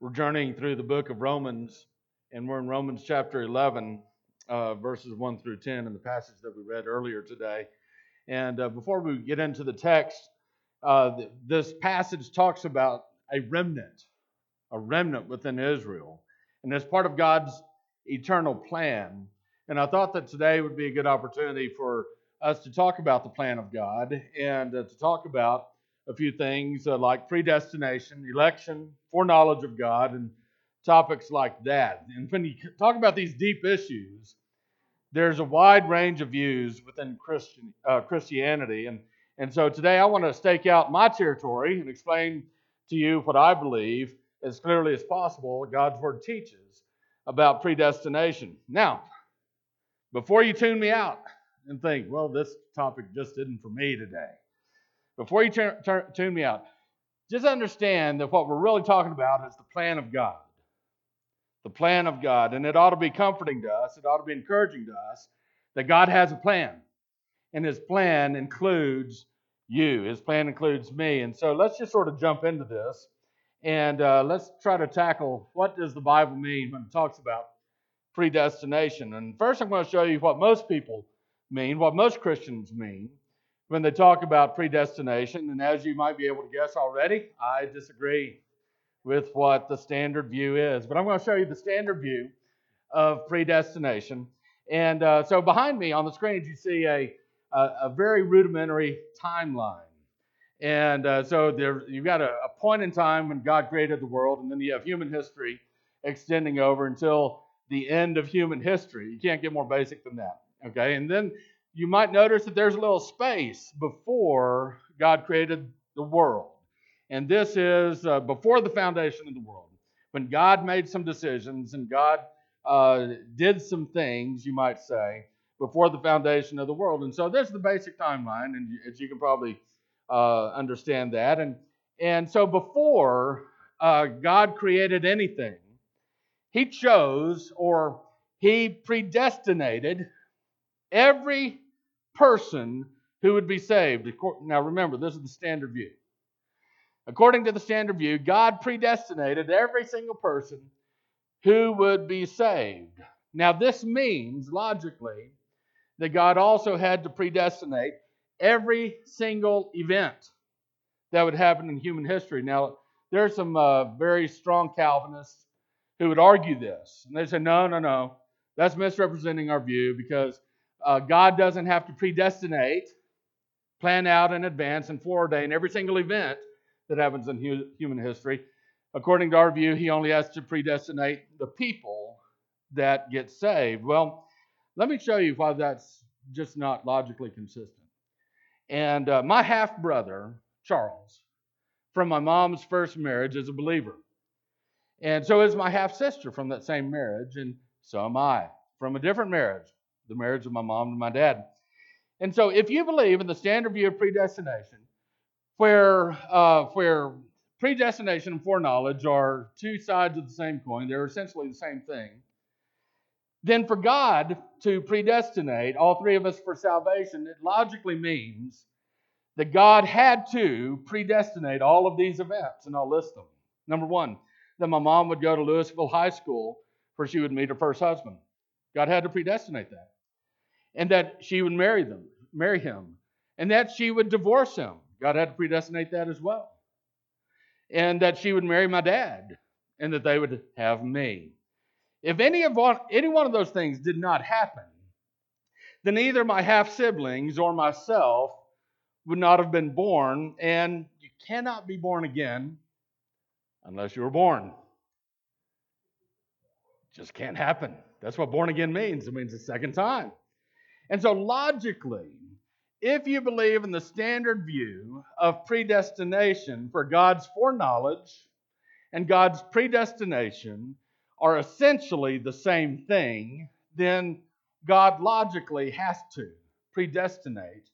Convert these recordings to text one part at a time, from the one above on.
We're journeying through the book of Romans, and we're in Romans chapter 11, uh, verses 1 through 10, in the passage that we read earlier today. And uh, before we get into the text, uh, th- this passage talks about a remnant, a remnant within Israel. And as part of God's eternal plan. And I thought that today would be a good opportunity for us to talk about the plan of God and uh, to talk about a few things uh, like predestination, election, foreknowledge of God, and topics like that. And when you talk about these deep issues, there's a wide range of views within Christian, uh, Christianity. And, and so today I want to stake out my territory and explain to you what I believe as clearly as possible God's Word teaches about predestination. Now, before you tune me out and think, well, this topic just isn't for me today, before you turn, turn, tune me out, just understand that what we're really talking about is the plan of God. The plan of God. And it ought to be comforting to us, it ought to be encouraging to us that God has a plan. And his plan includes you, his plan includes me. And so let's just sort of jump into this and uh, let's try to tackle what does the Bible mean when it talks about predestination. And first, I'm going to show you what most people mean, what most Christians mean when they talk about predestination. And as you might be able to guess already, I disagree with what the standard view is. But I'm going to show you the standard view of predestination. And uh, so behind me on the screen, you see a, a, a very rudimentary timeline. And uh, so there, you've got a, a, point in time when God created the world, and then you have human history extending over until the end of human history. You can't get more basic than that. Okay, and then you might notice that there's a little space before God created the world. And this is uh, before the foundation of the world, when God made some decisions and God uh, did some things, you might say, before the foundation of the world. And so there's the basic timeline, and as you can probably uh, understand that. And, and so before uh, God created anything, He chose or He predestinated every person who would be saved. Now remember, this is the standard view. According to the standard view, God predestinated every single person who would be saved. Now, this means, logically, that God also had to predestinate every single event that would happen in human history. Now, there are some uh, very strong Calvinists who would argue this. And they say, no, no, no, that's misrepresenting our view because uh, God doesn't have to predestinate, plan out in advance, and foreordain every single event that happens in hu- human history. According to our view, He only has to predestinate the people that get saved. Well, let me show you why that's just not logically consistent. And uh, my half brother, Charles, from my mom's first marriage, is a believer. And so is my half sister from that same marriage, and so am I from a different marriage, the marriage of my mom and my dad. And so, if you believe in the standard view of predestination, where uh, where predestination and foreknowledge are two sides of the same coin, they're essentially the same thing then for God to predestinate all three of us for salvation, it logically means that God had to predestinate all of these events, and I'll list them. Number one, that my mom would go to Louisville High School where she would meet her first husband. God had to predestinate that. And that she would marry them, marry him. And that she would divorce him. God had to predestinate that as well. And that she would marry my dad, and that they would have me. If any of one, any one of those things did not happen, then either my half siblings or myself would not have been born, and you cannot be born again unless you were born. It Just can't happen. That's what born again means. It means a second time. And so, logically, if you believe in the standard view of predestination for God's foreknowledge and God's predestination are essentially the same thing, then God logically has to predestinate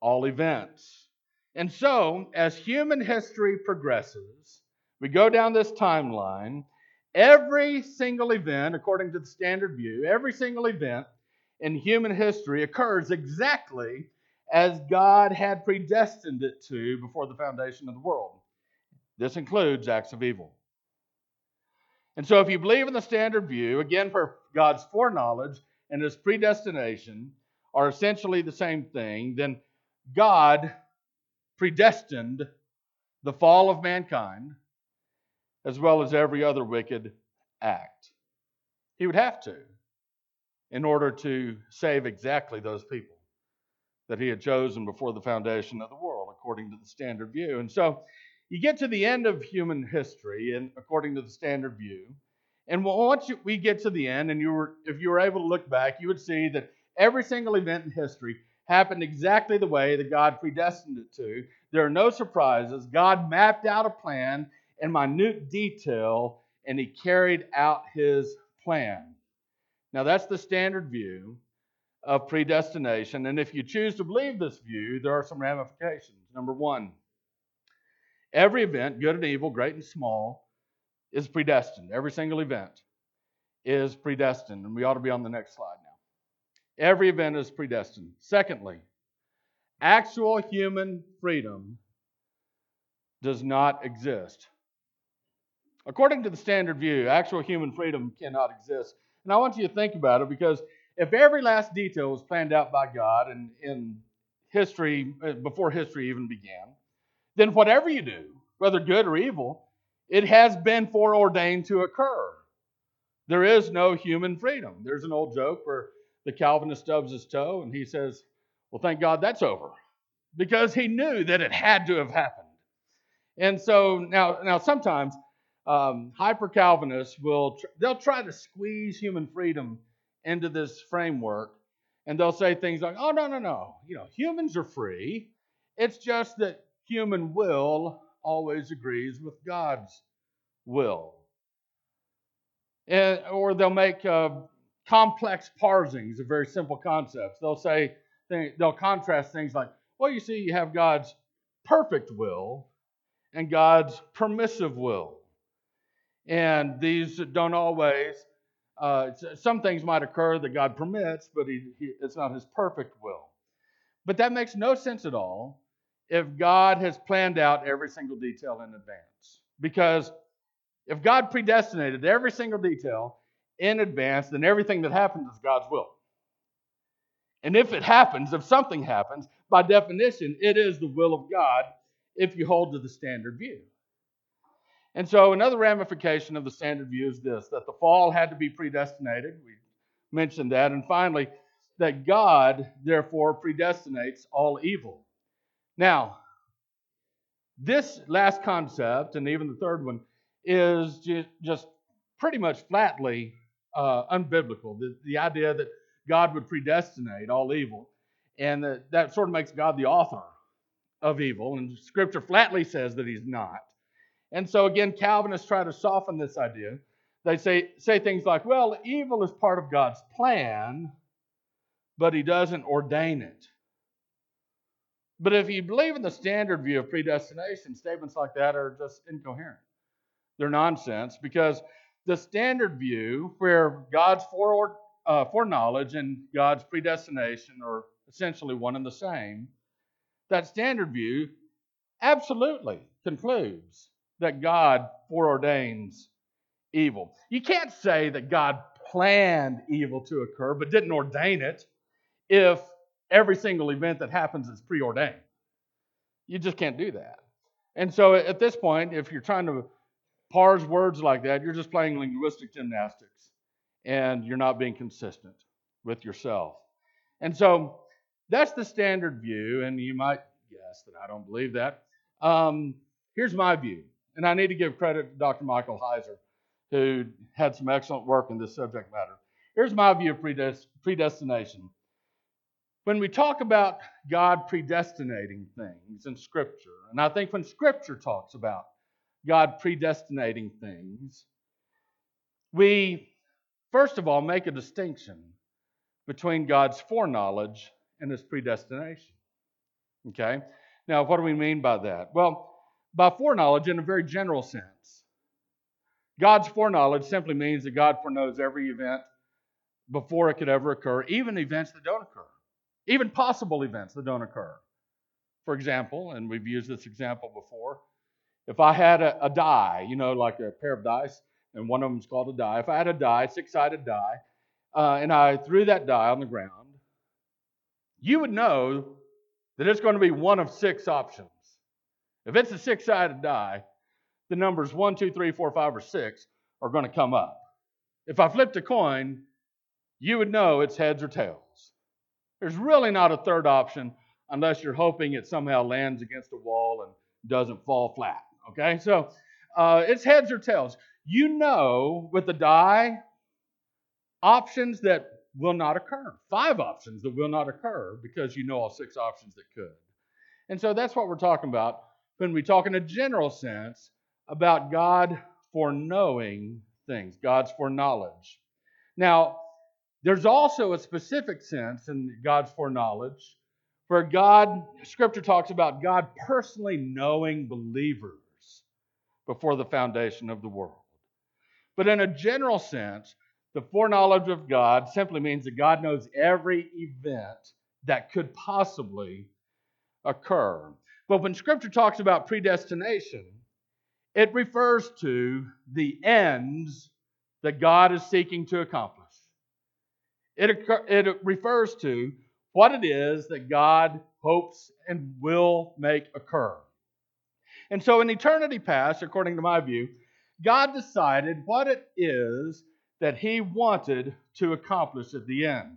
all events. And so, as human history progresses, we go down this timeline. Every single event, according to the standard view, every single event in human history occurs exactly as God had predestined it to before the foundation of the world. This includes acts of evil. And so, if you believe in the standard view, again, for God's foreknowledge and his predestination are essentially the same thing, then God predestined the fall of mankind as well as every other wicked act. He would have to in order to save exactly those people that he had chosen before the foundation of the world, according to the standard view. And so you get to the end of human history, and according to the standard view, and once we get to the end, and you were, if you were able to look back, you would see that every single event in history happened exactly the way that God predestined it to. There are no surprises. God mapped out a plan in minute detail, and He carried out His plan. Now, that's the standard view of predestination. And if you choose to believe this view, there are some ramifications. Number one, every event, good and evil, great and small, is predestined. Every single event is predestined. And we ought to be on the next slide now. Every event is predestined. Secondly, actual human freedom does not exist. According to the standard view, actual human freedom cannot exist. And I want you to think about it because if every last detail was planned out by God and in history, uh, before history even began, then whatever you do, whether good or evil, it has been foreordained to occur. There is no human freedom. There's an old joke where the Calvinist stubs his toe and he says, Well, thank God that's over. Because he knew that it had to have happened. And so now, now sometimes um, hyper Calvinists will they'll try to squeeze human freedom into this framework, and they'll say things like, "Oh no, no, no! You know, humans are free. It's just that human will always agrees with God's will." And, or they'll make uh, complex parsings of very simple concepts. They'll say they'll contrast things like, "Well, you see, you have God's perfect will and God's permissive will." And these don't always, uh, some things might occur that God permits, but he, he, it's not his perfect will. But that makes no sense at all if God has planned out every single detail in advance. Because if God predestinated every single detail in advance, then everything that happens is God's will. And if it happens, if something happens, by definition, it is the will of God if you hold to the standard view. And so, another ramification of the standard view is this that the fall had to be predestinated. We mentioned that. And finally, that God, therefore, predestinates all evil. Now, this last concept, and even the third one, is just pretty much flatly uh, unbiblical. The, the idea that God would predestinate all evil, and that, that sort of makes God the author of evil. And Scripture flatly says that He's not. And so again, Calvinists try to soften this idea. They say, say things like, well, evil is part of God's plan, but he doesn't ordain it. But if you believe in the standard view of predestination, statements like that are just incoherent. They're nonsense because the standard view, where God's uh, foreknowledge and God's predestination are essentially one and the same, that standard view absolutely concludes that God foreordains evil. You can't say that God planned evil to occur but didn't ordain it if every single event that happens is preordained. You just can't do that. And so at this point, if you're trying to parse words like that, you're just playing linguistic gymnastics and you're not being consistent with yourself. And so that's the standard view, and you might guess that I don't believe that. Um, here's my view and I need to give credit to Dr. Michael Heiser, who had some excellent work in this subject matter. Here's my view of predestination. When we talk about God predestinating things in Scripture, and I think when Scripture talks about God predestinating things, we first of all make a distinction between God's foreknowledge and his predestination. Okay? Now, what do we mean by that? Well, by foreknowledge in a very general sense. God's foreknowledge simply means that God foreknows every event before it could ever occur, even events that don't occur, even possible events that don't occur. For example, and we've used this example before, if I had a, a die, you know, like a pair of dice, and one of them is called a die. If I had a die, six sided die, uh, and I threw that die on the ground, you would know that it's going to be one of six options. If it's a six sided die, the numbers one, two, three, four, five, or six are going to come up. If I flipped a coin, you would know it's heads or tails. There's really not a third option unless you're hoping it somehow lands against a wall and doesn't fall flat. Okay, so uh, it's heads or tails. You know with the die options that will not occur, five options that will not occur because you know all six options that could. And so that's what we're talking about when we talk in a general sense about God foreknowing things, God's foreknowledge. Now, there's also a specific sense in God's foreknowledge where God, Scripture talks about God personally knowing believers before the foundation of the world. But in a general sense, the foreknowledge of God simply means that God knows every event that could possibly occur. But when Scripture talks about predestination, it refers to the ends that God is seeking to accomplish. It, occur, it refers to what it is that God hopes and will make occur. And so, in eternity past, according to my view, God decided what it is that He wanted to accomplish at the end.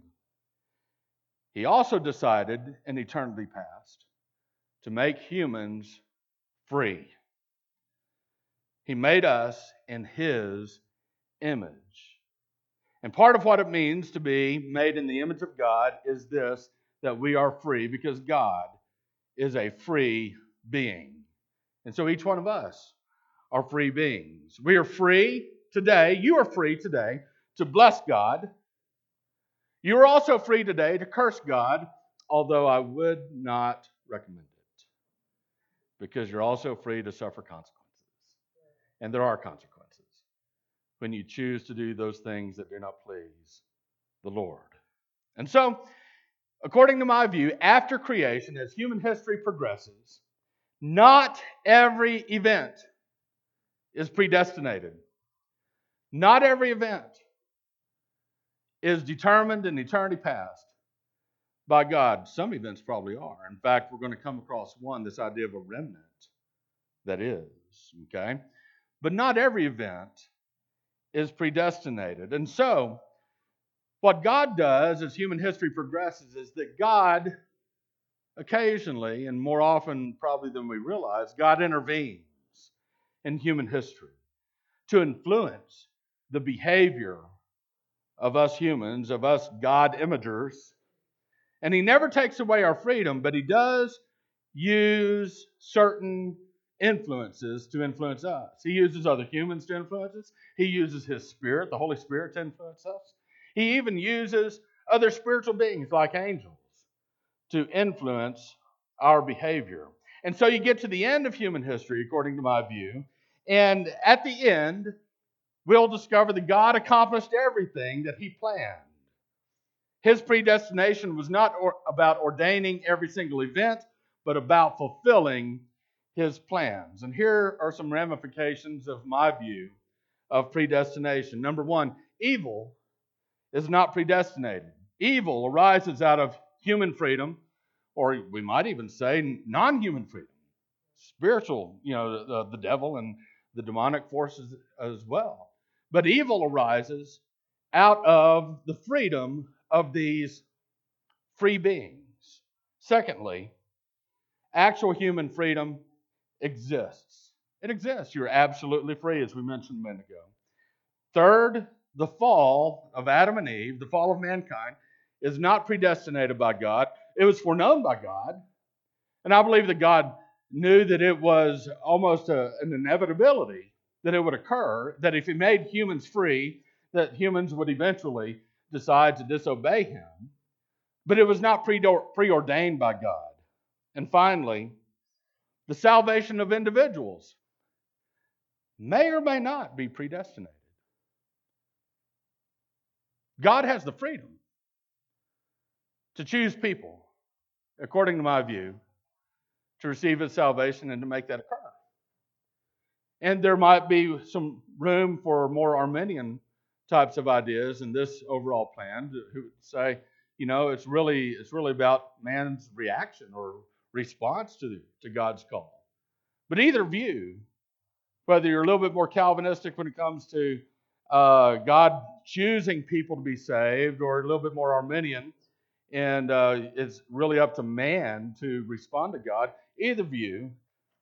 He also decided in eternity past to make humans free. He made us in His image. And part of what it means to be made in the image of God is this that we are free because God is a free being. And so each one of us are free beings. We are free today, you are free today to bless God. You are also free today to curse God, although I would not recommend it because you're also free to suffer consequences. And there are consequences when you choose to do those things that do not please the Lord. And so, according to my view, after creation, as human history progresses, not every event is predestinated. Not every event is determined in eternity past by God. Some events probably are. In fact, we're going to come across one this idea of a remnant that is, okay? But not every event is predestinated. And so, what God does as human history progresses is that God occasionally, and more often probably than we realize, God intervenes in human history to influence the behavior of us humans, of us God imagers. And He never takes away our freedom, but He does use certain influences to influence us. He uses other humans to influence us. He uses His Spirit, the Holy Spirit, to influence us. He even uses other spiritual beings like angels to influence our behavior. And so you get to the end of human history, according to my view, and at the end, we'll discover that God accomplished everything that He planned. His predestination was not or, about ordaining every single event, but about fulfilling his plans. And here are some ramifications of my view of predestination. Number one, evil is not predestinated. Evil arises out of human freedom, or we might even say non human freedom, spiritual, you know, the, the devil and the demonic forces as well. But evil arises out of the freedom of these free beings. Secondly, actual human freedom exists. It exists. You're absolutely free, as we mentioned a minute ago. Third, the fall of Adam and Eve, the fall of mankind, is not predestinated by God. It was foreknown by God. And I believe that God knew that it was almost a, an inevitability that it would occur, that if He made humans free, that humans would eventually decide to disobey Him. But it was not preordained by God. And finally, the salvation of individuals may or may not be predestinated. God has the freedom to choose people, according to my view, to receive his salvation and to make that occur. And there might be some room for more Arminian types of ideas in this overall plan who would say, you know, it's really it's really about man's reaction or response to, to God's call. But either view, whether you're a little bit more Calvinistic when it comes to uh, God choosing people to be saved, or a little bit more Arminian, and uh, it's really up to man to respond to God. Either view,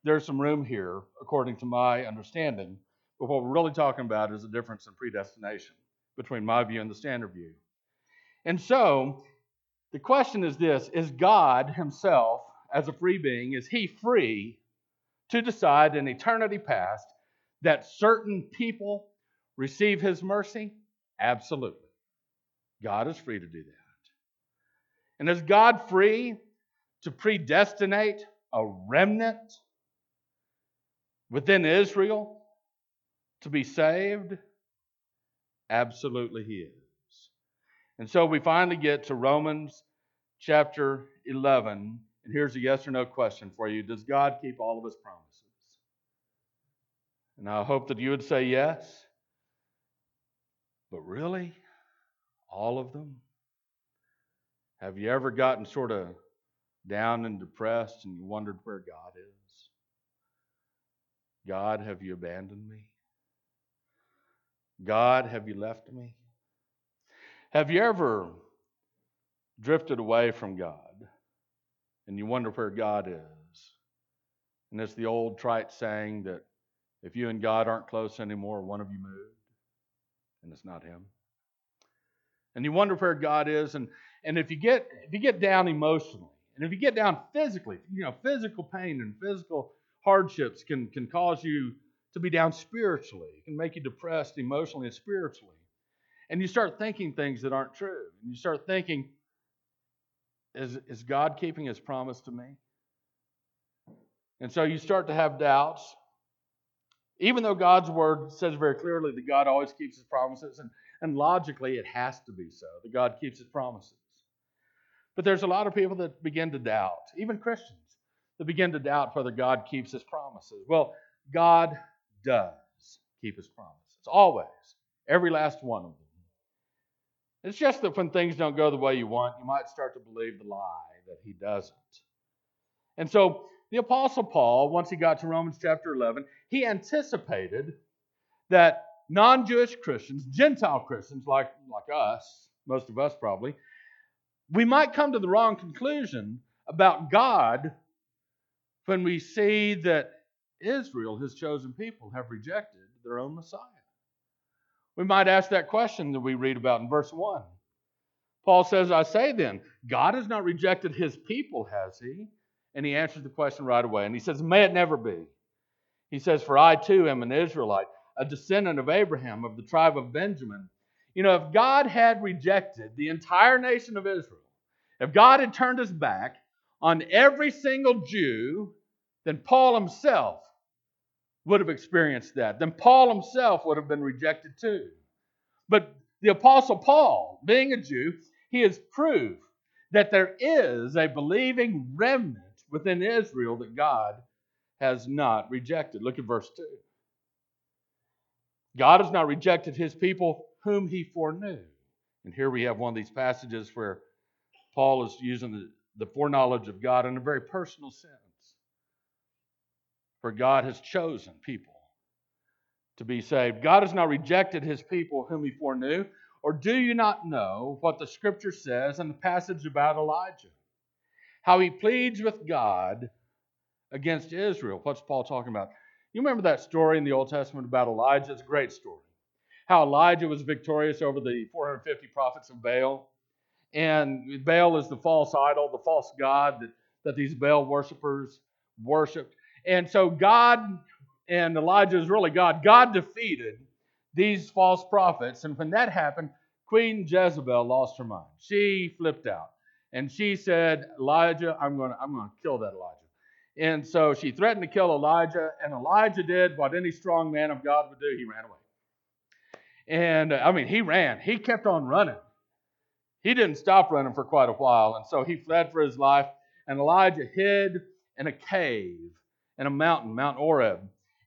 there's some room here, according to my understanding. But what we're really talking about is the difference in predestination between my view and the standard view. And so, the question is this Is God Himself, as a free being, is He free to decide in eternity past that certain people receive His mercy? Absolutely. God is free to do that. And is God free to predestinate a remnant within Israel to be saved? Absolutely, He is. And so we finally get to Romans chapter 11. And here's a yes or no question for you Does God keep all of His promises? And I hope that you would say yes. But really? All of them? Have you ever gotten sort of down and depressed and you wondered where God is? God, have you abandoned me? God, have you left me? Have you ever drifted away from God and you wonder where God is? And it's the old trite saying that if you and God aren't close anymore, one of you moved, and it's not Him. And you wonder where God is, and, and if you get if you get down emotionally, and if you get down physically, you know, physical pain and physical hardships can, can cause you to be down spiritually. It can make you depressed emotionally and spiritually. And you start thinking things that aren't true. And you start thinking, is, is God keeping his promise to me? And so you start to have doubts. Even though God's word says very clearly that God always keeps his promises, and, and logically it has to be so, that God keeps his promises. But there's a lot of people that begin to doubt, even Christians, that begin to doubt whether God keeps his promises. Well, God does keep his promises, always, every last one of them. It's just that when things don't go the way you want, you might start to believe the lie that he doesn't. And so the Apostle Paul, once he got to Romans chapter 11, he anticipated that non Jewish Christians, Gentile Christians like, like us, most of us probably, we might come to the wrong conclusion about God when we see that Israel, his chosen people, have rejected their own Messiah. We might ask that question that we read about in verse 1. Paul says, I say then, God has not rejected his people, has he? And he answers the question right away. And he says, May it never be. He says, For I too am an Israelite, a descendant of Abraham, of the tribe of Benjamin. You know, if God had rejected the entire nation of Israel, if God had turned his back on every single Jew, then Paul himself would have experienced that. Then Paul himself would have been rejected too. But the Apostle Paul, being a Jew, he has proved that there is a believing remnant within Israel that God has not rejected. Look at verse 2. God has not rejected his people whom he foreknew. And here we have one of these passages where Paul is using the, the foreknowledge of God in a very personal sense. For God has chosen people to be saved. God has not rejected his people whom he foreknew. Or do you not know what the scripture says in the passage about Elijah? How he pleads with God against Israel. What's Paul talking about? You remember that story in the Old Testament about Elijah? It's a great story. How Elijah was victorious over the 450 prophets of Baal. And Baal is the false idol, the false god that, that these Baal worshippers worshiped. And so God and Elijah is really God. God defeated these false prophets. And when that happened, Queen Jezebel lost her mind. She flipped out. And she said, Elijah, I'm going to I'm going to kill that Elijah. And so she threatened to kill Elijah, and Elijah did what any strong man of God would do. He ran away. And I mean, he ran. He kept on running. He didn't stop running for quite a while. And so he fled for his life. And Elijah hid in a cave in a mountain, Mount Horeb.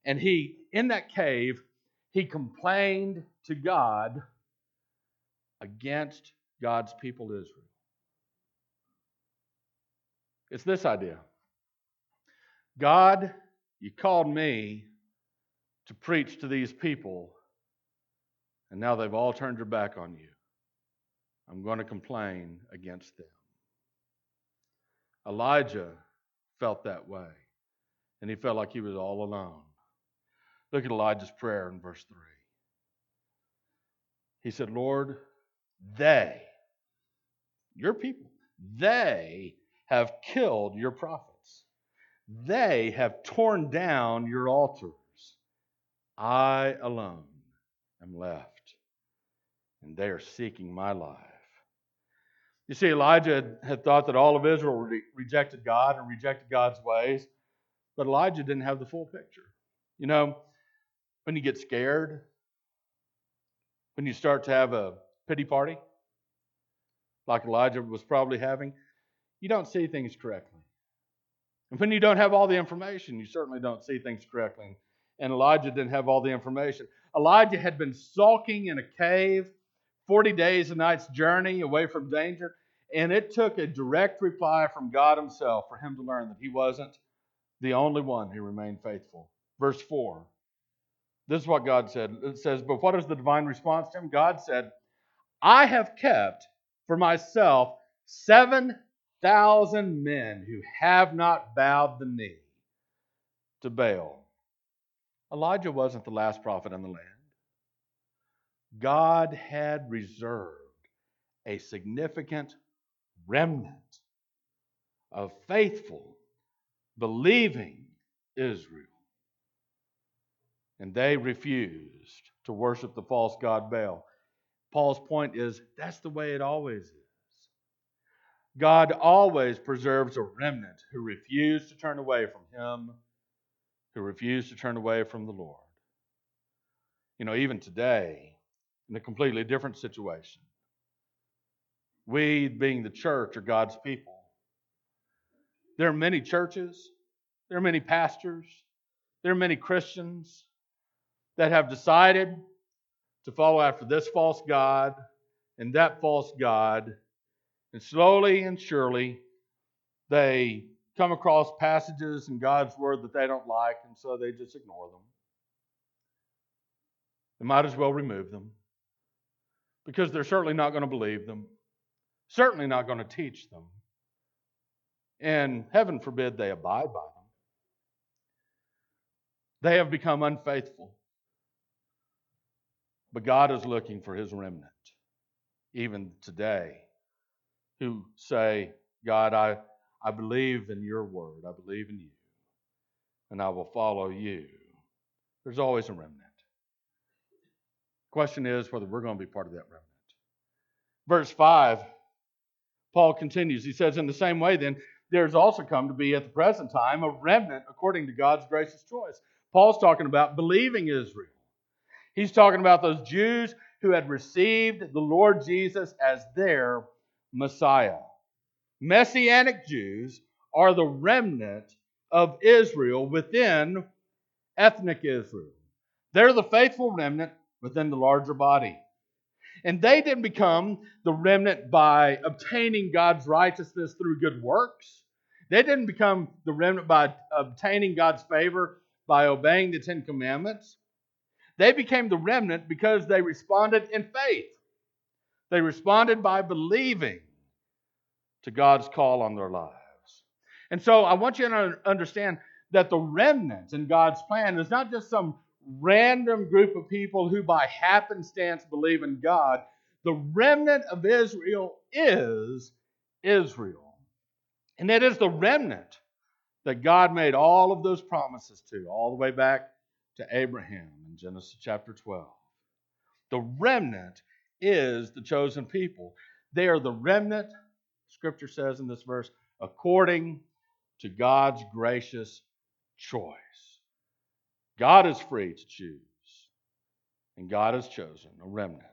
And he in that cave, he complained to God against God's people Israel. It's this idea God, you called me to preach to these people, and now they've all turned their back on you. I'm going to complain against them. Elijah felt that way, and he felt like he was all alone. Look at Elijah's prayer in verse 3. He said, Lord, they, your people, they have killed your prophets. They have torn down your altars. I alone am left, and they are seeking my life. You see, Elijah had thought that all of Israel re- rejected God and rejected God's ways, but Elijah didn't have the full picture. You know, when you get scared, when you start to have a pity party, like Elijah was probably having, you don't see things correctly. And when you don't have all the information, you certainly don't see things correctly. And Elijah didn't have all the information. Elijah had been sulking in a cave 40 days and nights journey away from danger. And it took a direct reply from God Himself for him to learn that he wasn't the only one who remained faithful. Verse 4. This is what God said. It says, But what is the divine response to him? God said, I have kept for myself 7,000 men who have not bowed the knee to Baal. Elijah wasn't the last prophet in the land. God had reserved a significant remnant of faithful, believing Israel. And they refused to worship the false god Baal. Paul's point is that's the way it always is. God always preserves a remnant who refuse to turn away from Him, who refuse to turn away from the Lord. You know, even today, in a completely different situation, we, being the church, are God's people. There are many churches, there are many pastors, there are many Christians that have decided to follow after this false God and that false God. And slowly and surely, they come across passages in God's Word that they don't like, and so they just ignore them. They might as well remove them because they're certainly not going to believe them, certainly not going to teach them. And heaven forbid they abide by them. They have become unfaithful. But God is looking for his remnant, even today, who say, God, I, I believe in your word. I believe in you. And I will follow you. There's always a remnant. Question is whether we're going to be part of that remnant. Verse 5, Paul continues. He says, In the same way, then, there's also come to be at the present time a remnant according to God's gracious choice. Paul's talking about believing Israel. He's talking about those Jews who had received the Lord Jesus as their Messiah. Messianic Jews are the remnant of Israel within ethnic Israel. They're the faithful remnant within the larger body. And they didn't become the remnant by obtaining God's righteousness through good works. They didn't become the remnant by obtaining God's favor by obeying the Ten Commandments. They became the remnant because they responded in faith. They responded by believing to God's call on their lives. And so I want you to understand that the remnant in God's plan is not just some random group of people who by happenstance believe in God. The remnant of Israel is Israel. And it is the remnant that God made all of those promises to, all the way back to Abraham in Genesis chapter 12. The remnant is the chosen people. They are the remnant, scripture says in this verse, according to God's gracious choice. God is free to choose, and God has chosen a remnant.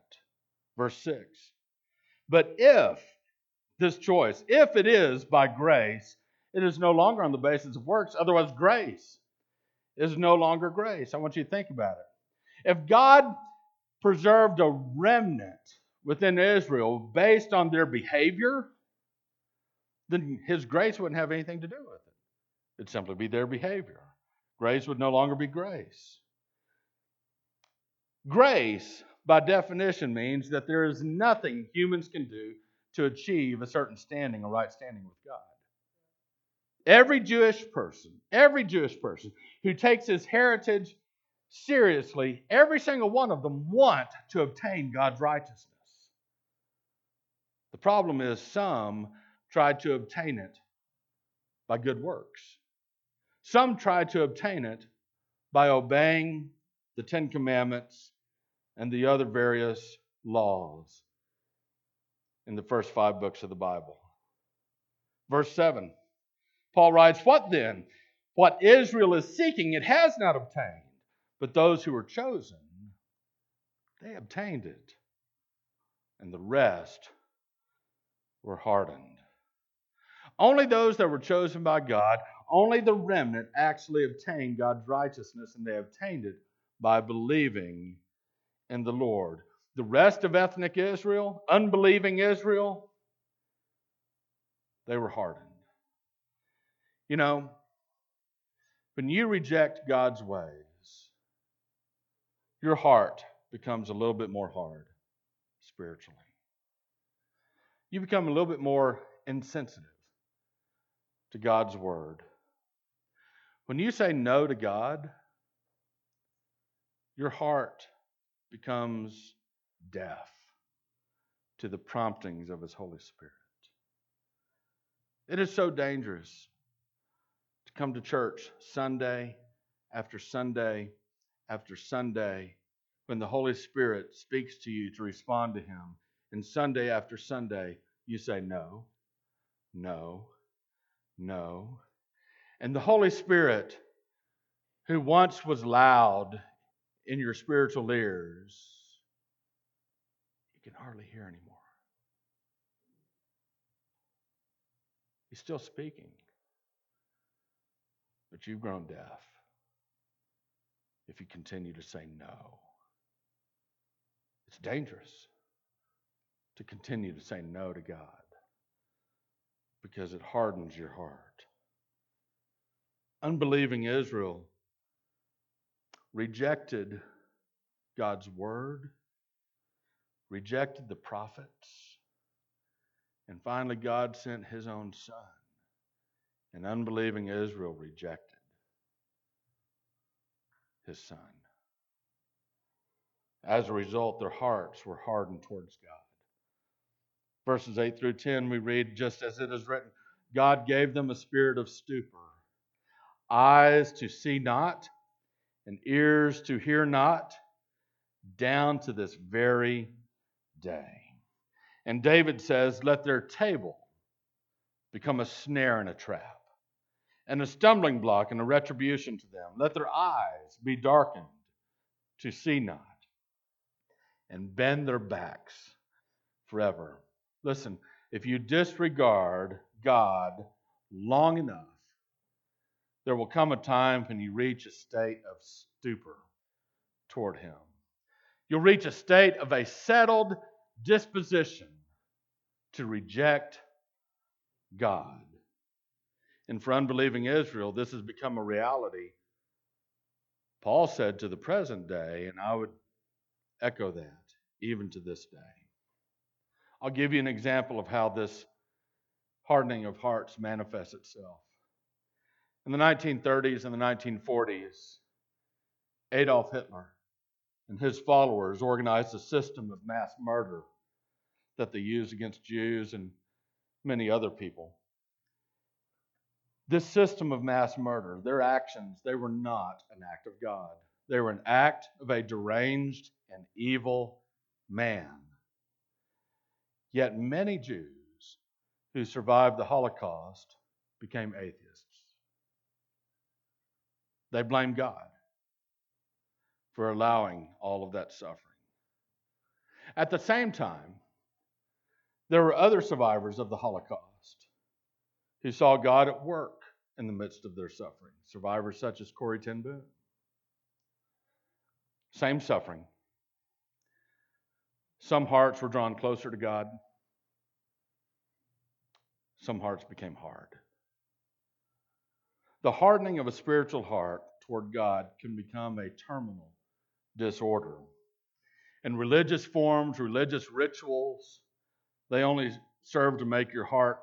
Verse 6. But if this choice, if it is by grace, it is no longer on the basis of works, otherwise, grace is no longer grace. I want you to think about it. If God preserved a remnant within Israel based on their behavior, then his grace wouldn't have anything to do with it. It'd simply be their behavior. Grace would no longer be grace. Grace, by definition, means that there is nothing humans can do to achieve a certain standing, a right standing with God. Every Jewish person, every Jewish person who takes his heritage seriously, every single one of them want to obtain God's righteousness. The problem is some tried to obtain it by good works. Some tried to obtain it by obeying the Ten Commandments and the other various laws in the first five books of the Bible. Verse 7, Paul writes, What then? What Israel is seeking, it has not obtained, but those who were chosen, they obtained it, and the rest were hardened. Only those that were chosen by God, only the remnant actually obtained God's righteousness, and they obtained it by believing in the Lord. The rest of ethnic Israel, unbelieving Israel, they were hardened. You know, when you reject God's ways, your heart becomes a little bit more hard spiritually. You become a little bit more insensitive to God's word. When you say no to God, your heart becomes deaf to the promptings of His Holy Spirit. It is so dangerous to come to church Sunday after Sunday after Sunday when the Holy Spirit speaks to you to respond to Him. And Sunday after Sunday, you say no, no, no. And the Holy Spirit, who once was loud in your spiritual ears, you can hardly hear anymore. He's still speaking, but you've grown deaf if you continue to say no. It's dangerous to continue to say no to God because it hardens your heart. Unbelieving Israel rejected God's word, rejected the prophets, and finally God sent his own son. And unbelieving Israel rejected his son. As a result, their hearts were hardened towards God. Verses 8 through 10, we read, just as it is written, God gave them a spirit of stupor, eyes to see not, and ears to hear not, down to this very day. And David says, Let their table become a snare and a trap, and a stumbling block and a retribution to them. Let their eyes be darkened to see not, and bend their backs forever. Listen, if you disregard God long enough, there will come a time when you reach a state of stupor toward Him. You'll reach a state of a settled disposition to reject God. And for unbelieving Israel, this has become a reality. Paul said to the present day, and I would echo that even to this day. I'll give you an example of how this hardening of hearts manifests itself. In the 1930s and the 1940s, Adolf Hitler and his followers organized a system of mass murder that they used against Jews and many other people. This system of mass murder, their actions, they were not an act of God. They were an act of a deranged and evil man. Yet many Jews who survived the Holocaust became atheists. They blame God for allowing all of that suffering. At the same time, there were other survivors of the Holocaust who saw God at work in the midst of their suffering. Survivors such as Corrie Ten Boom. Same suffering. Some hearts were drawn closer to God. Some hearts became hard. The hardening of a spiritual heart toward God can become a terminal disorder. And religious forms, religious rituals, they only serve to make your heart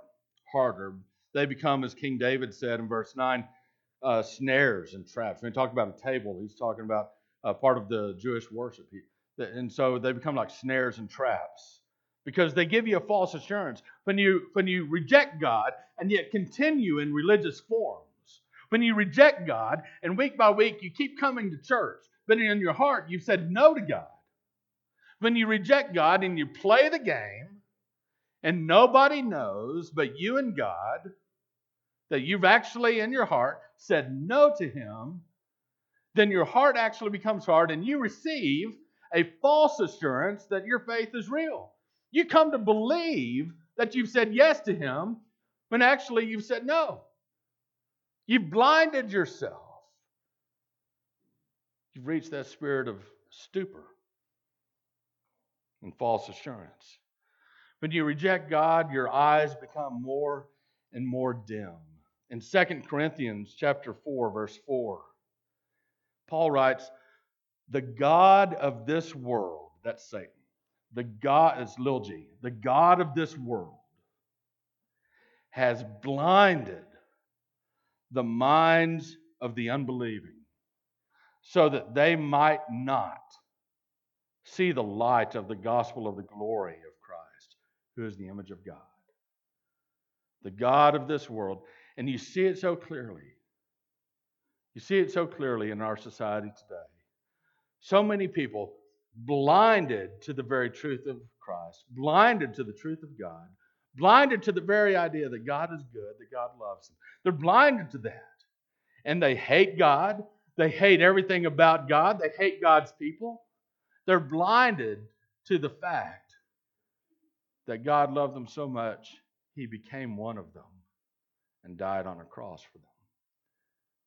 harder. They become, as King David said in verse 9, uh, snares and traps. When he talked about a table, he's talking about uh, part of the Jewish worship. He, and so they become like snares and traps because they give you a false assurance. When you, when you reject God and yet continue in religious forms, when you reject God and week by week you keep coming to church, but in your heart you've said no to God. When you reject God and you play the game and nobody knows but you and God that you've actually in your heart said no to Him, then your heart actually becomes hard and you receive a false assurance that your faith is real. You come to believe that you've said yes to Him when actually you've said no. You've blinded yourself. You've reached that spirit of stupor and false assurance. When you reject God, your eyes become more and more dim. In 2 Corinthians chapter 4 verse 4, Paul writes, "The god of this world, that's Satan. The god is Lil G, the god of this world has blinded the minds of the unbelieving so that they might not see the light of the gospel of the glory of Christ, who is the image of God. The God of this world. And you see it so clearly. You see it so clearly in our society today. So many people blinded to the very truth of Christ, blinded to the truth of God, blinded to the very idea that God is good, that God loves them. They're blinded to that. And they hate God. They hate everything about God. They hate God's people. They're blinded to the fact that God loved them so much, He became one of them and died on a cross for them.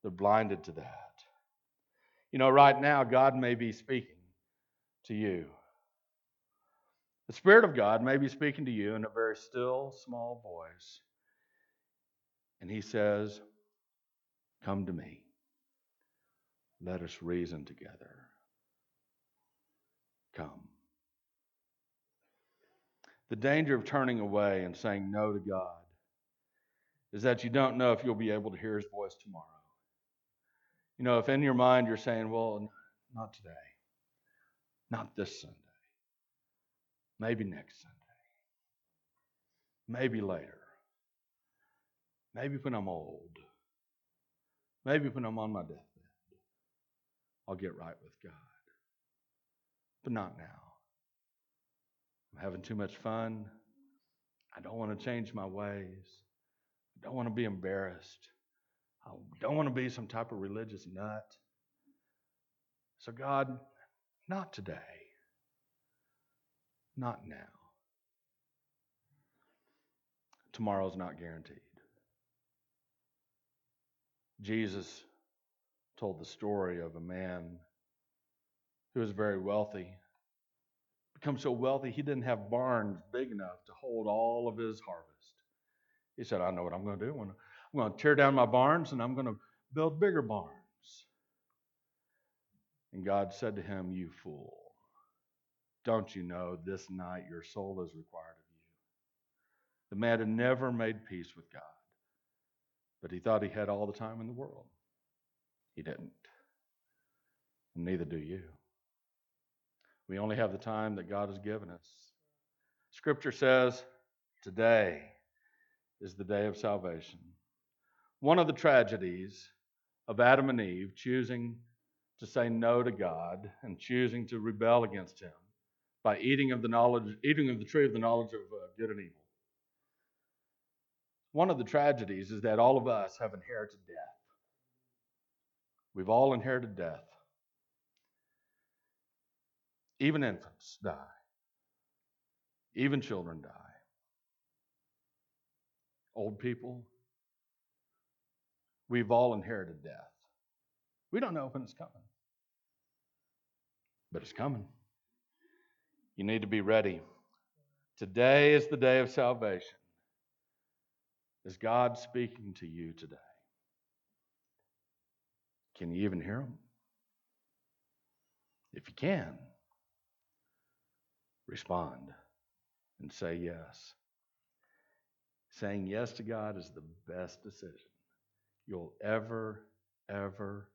They're blinded to that. You know, right now, God may be speaking to you. The Spirit of God may be speaking to you in a very still, small voice. And He says, Come to me. Let us reason together. Come. The danger of turning away and saying no to God is that you don't know if you'll be able to hear His voice tomorrow. You know, if in your mind you're saying, well, not today, not this Sunday, maybe next Sunday, maybe later, maybe when I'm old, maybe when I'm on my deathbed, I'll get right with God. But not now. I'm having too much fun. I don't want to change my ways. I don't want to be embarrassed. I don't want to be some type of religious nut. So, God, not today. Not now. Tomorrow's not guaranteed. Jesus told the story of a man who was very wealthy. Become so wealthy, he didn't have barns big enough to hold all of his harvest. He said, I know what I'm going to do. I'm going to tear down my barns and I'm going to build bigger barns. And God said to him, You fool. Don't you know this night your soul is required of you? The man had never made peace with God, but he thought he had all the time in the world. He didn't. And neither do you. We only have the time that God has given us. Scripture says, Today is the day of salvation. One of the tragedies of Adam and Eve choosing to say no to God and choosing to rebel against Him by eating of the knowledge, eating of the tree of the knowledge of uh, good and evil. One of the tragedies is that all of us have inherited death. We've all inherited death. Even infants die. Even children die. Old people, We've all inherited death. We don't know when it's coming, but it's coming. You need to be ready. Today is the day of salvation. Is God speaking to you today? Can you even hear him? If you can, respond and say yes. Saying yes to God is the best decision you'll ever, ever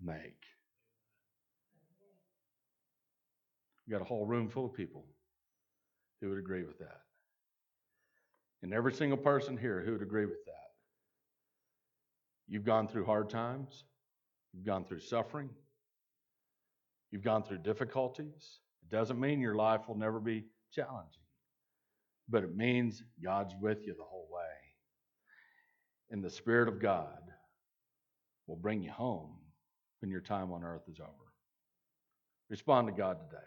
make. Got a whole room full of people who would agree with that. And every single person here who would agree with that. You've gone through hard times, you've gone through suffering, you've gone through difficulties. It doesn't mean your life will never be challenging, but it means God's with you the whole way. And the Spirit of God will bring you home when your time on earth is over. Respond to God today.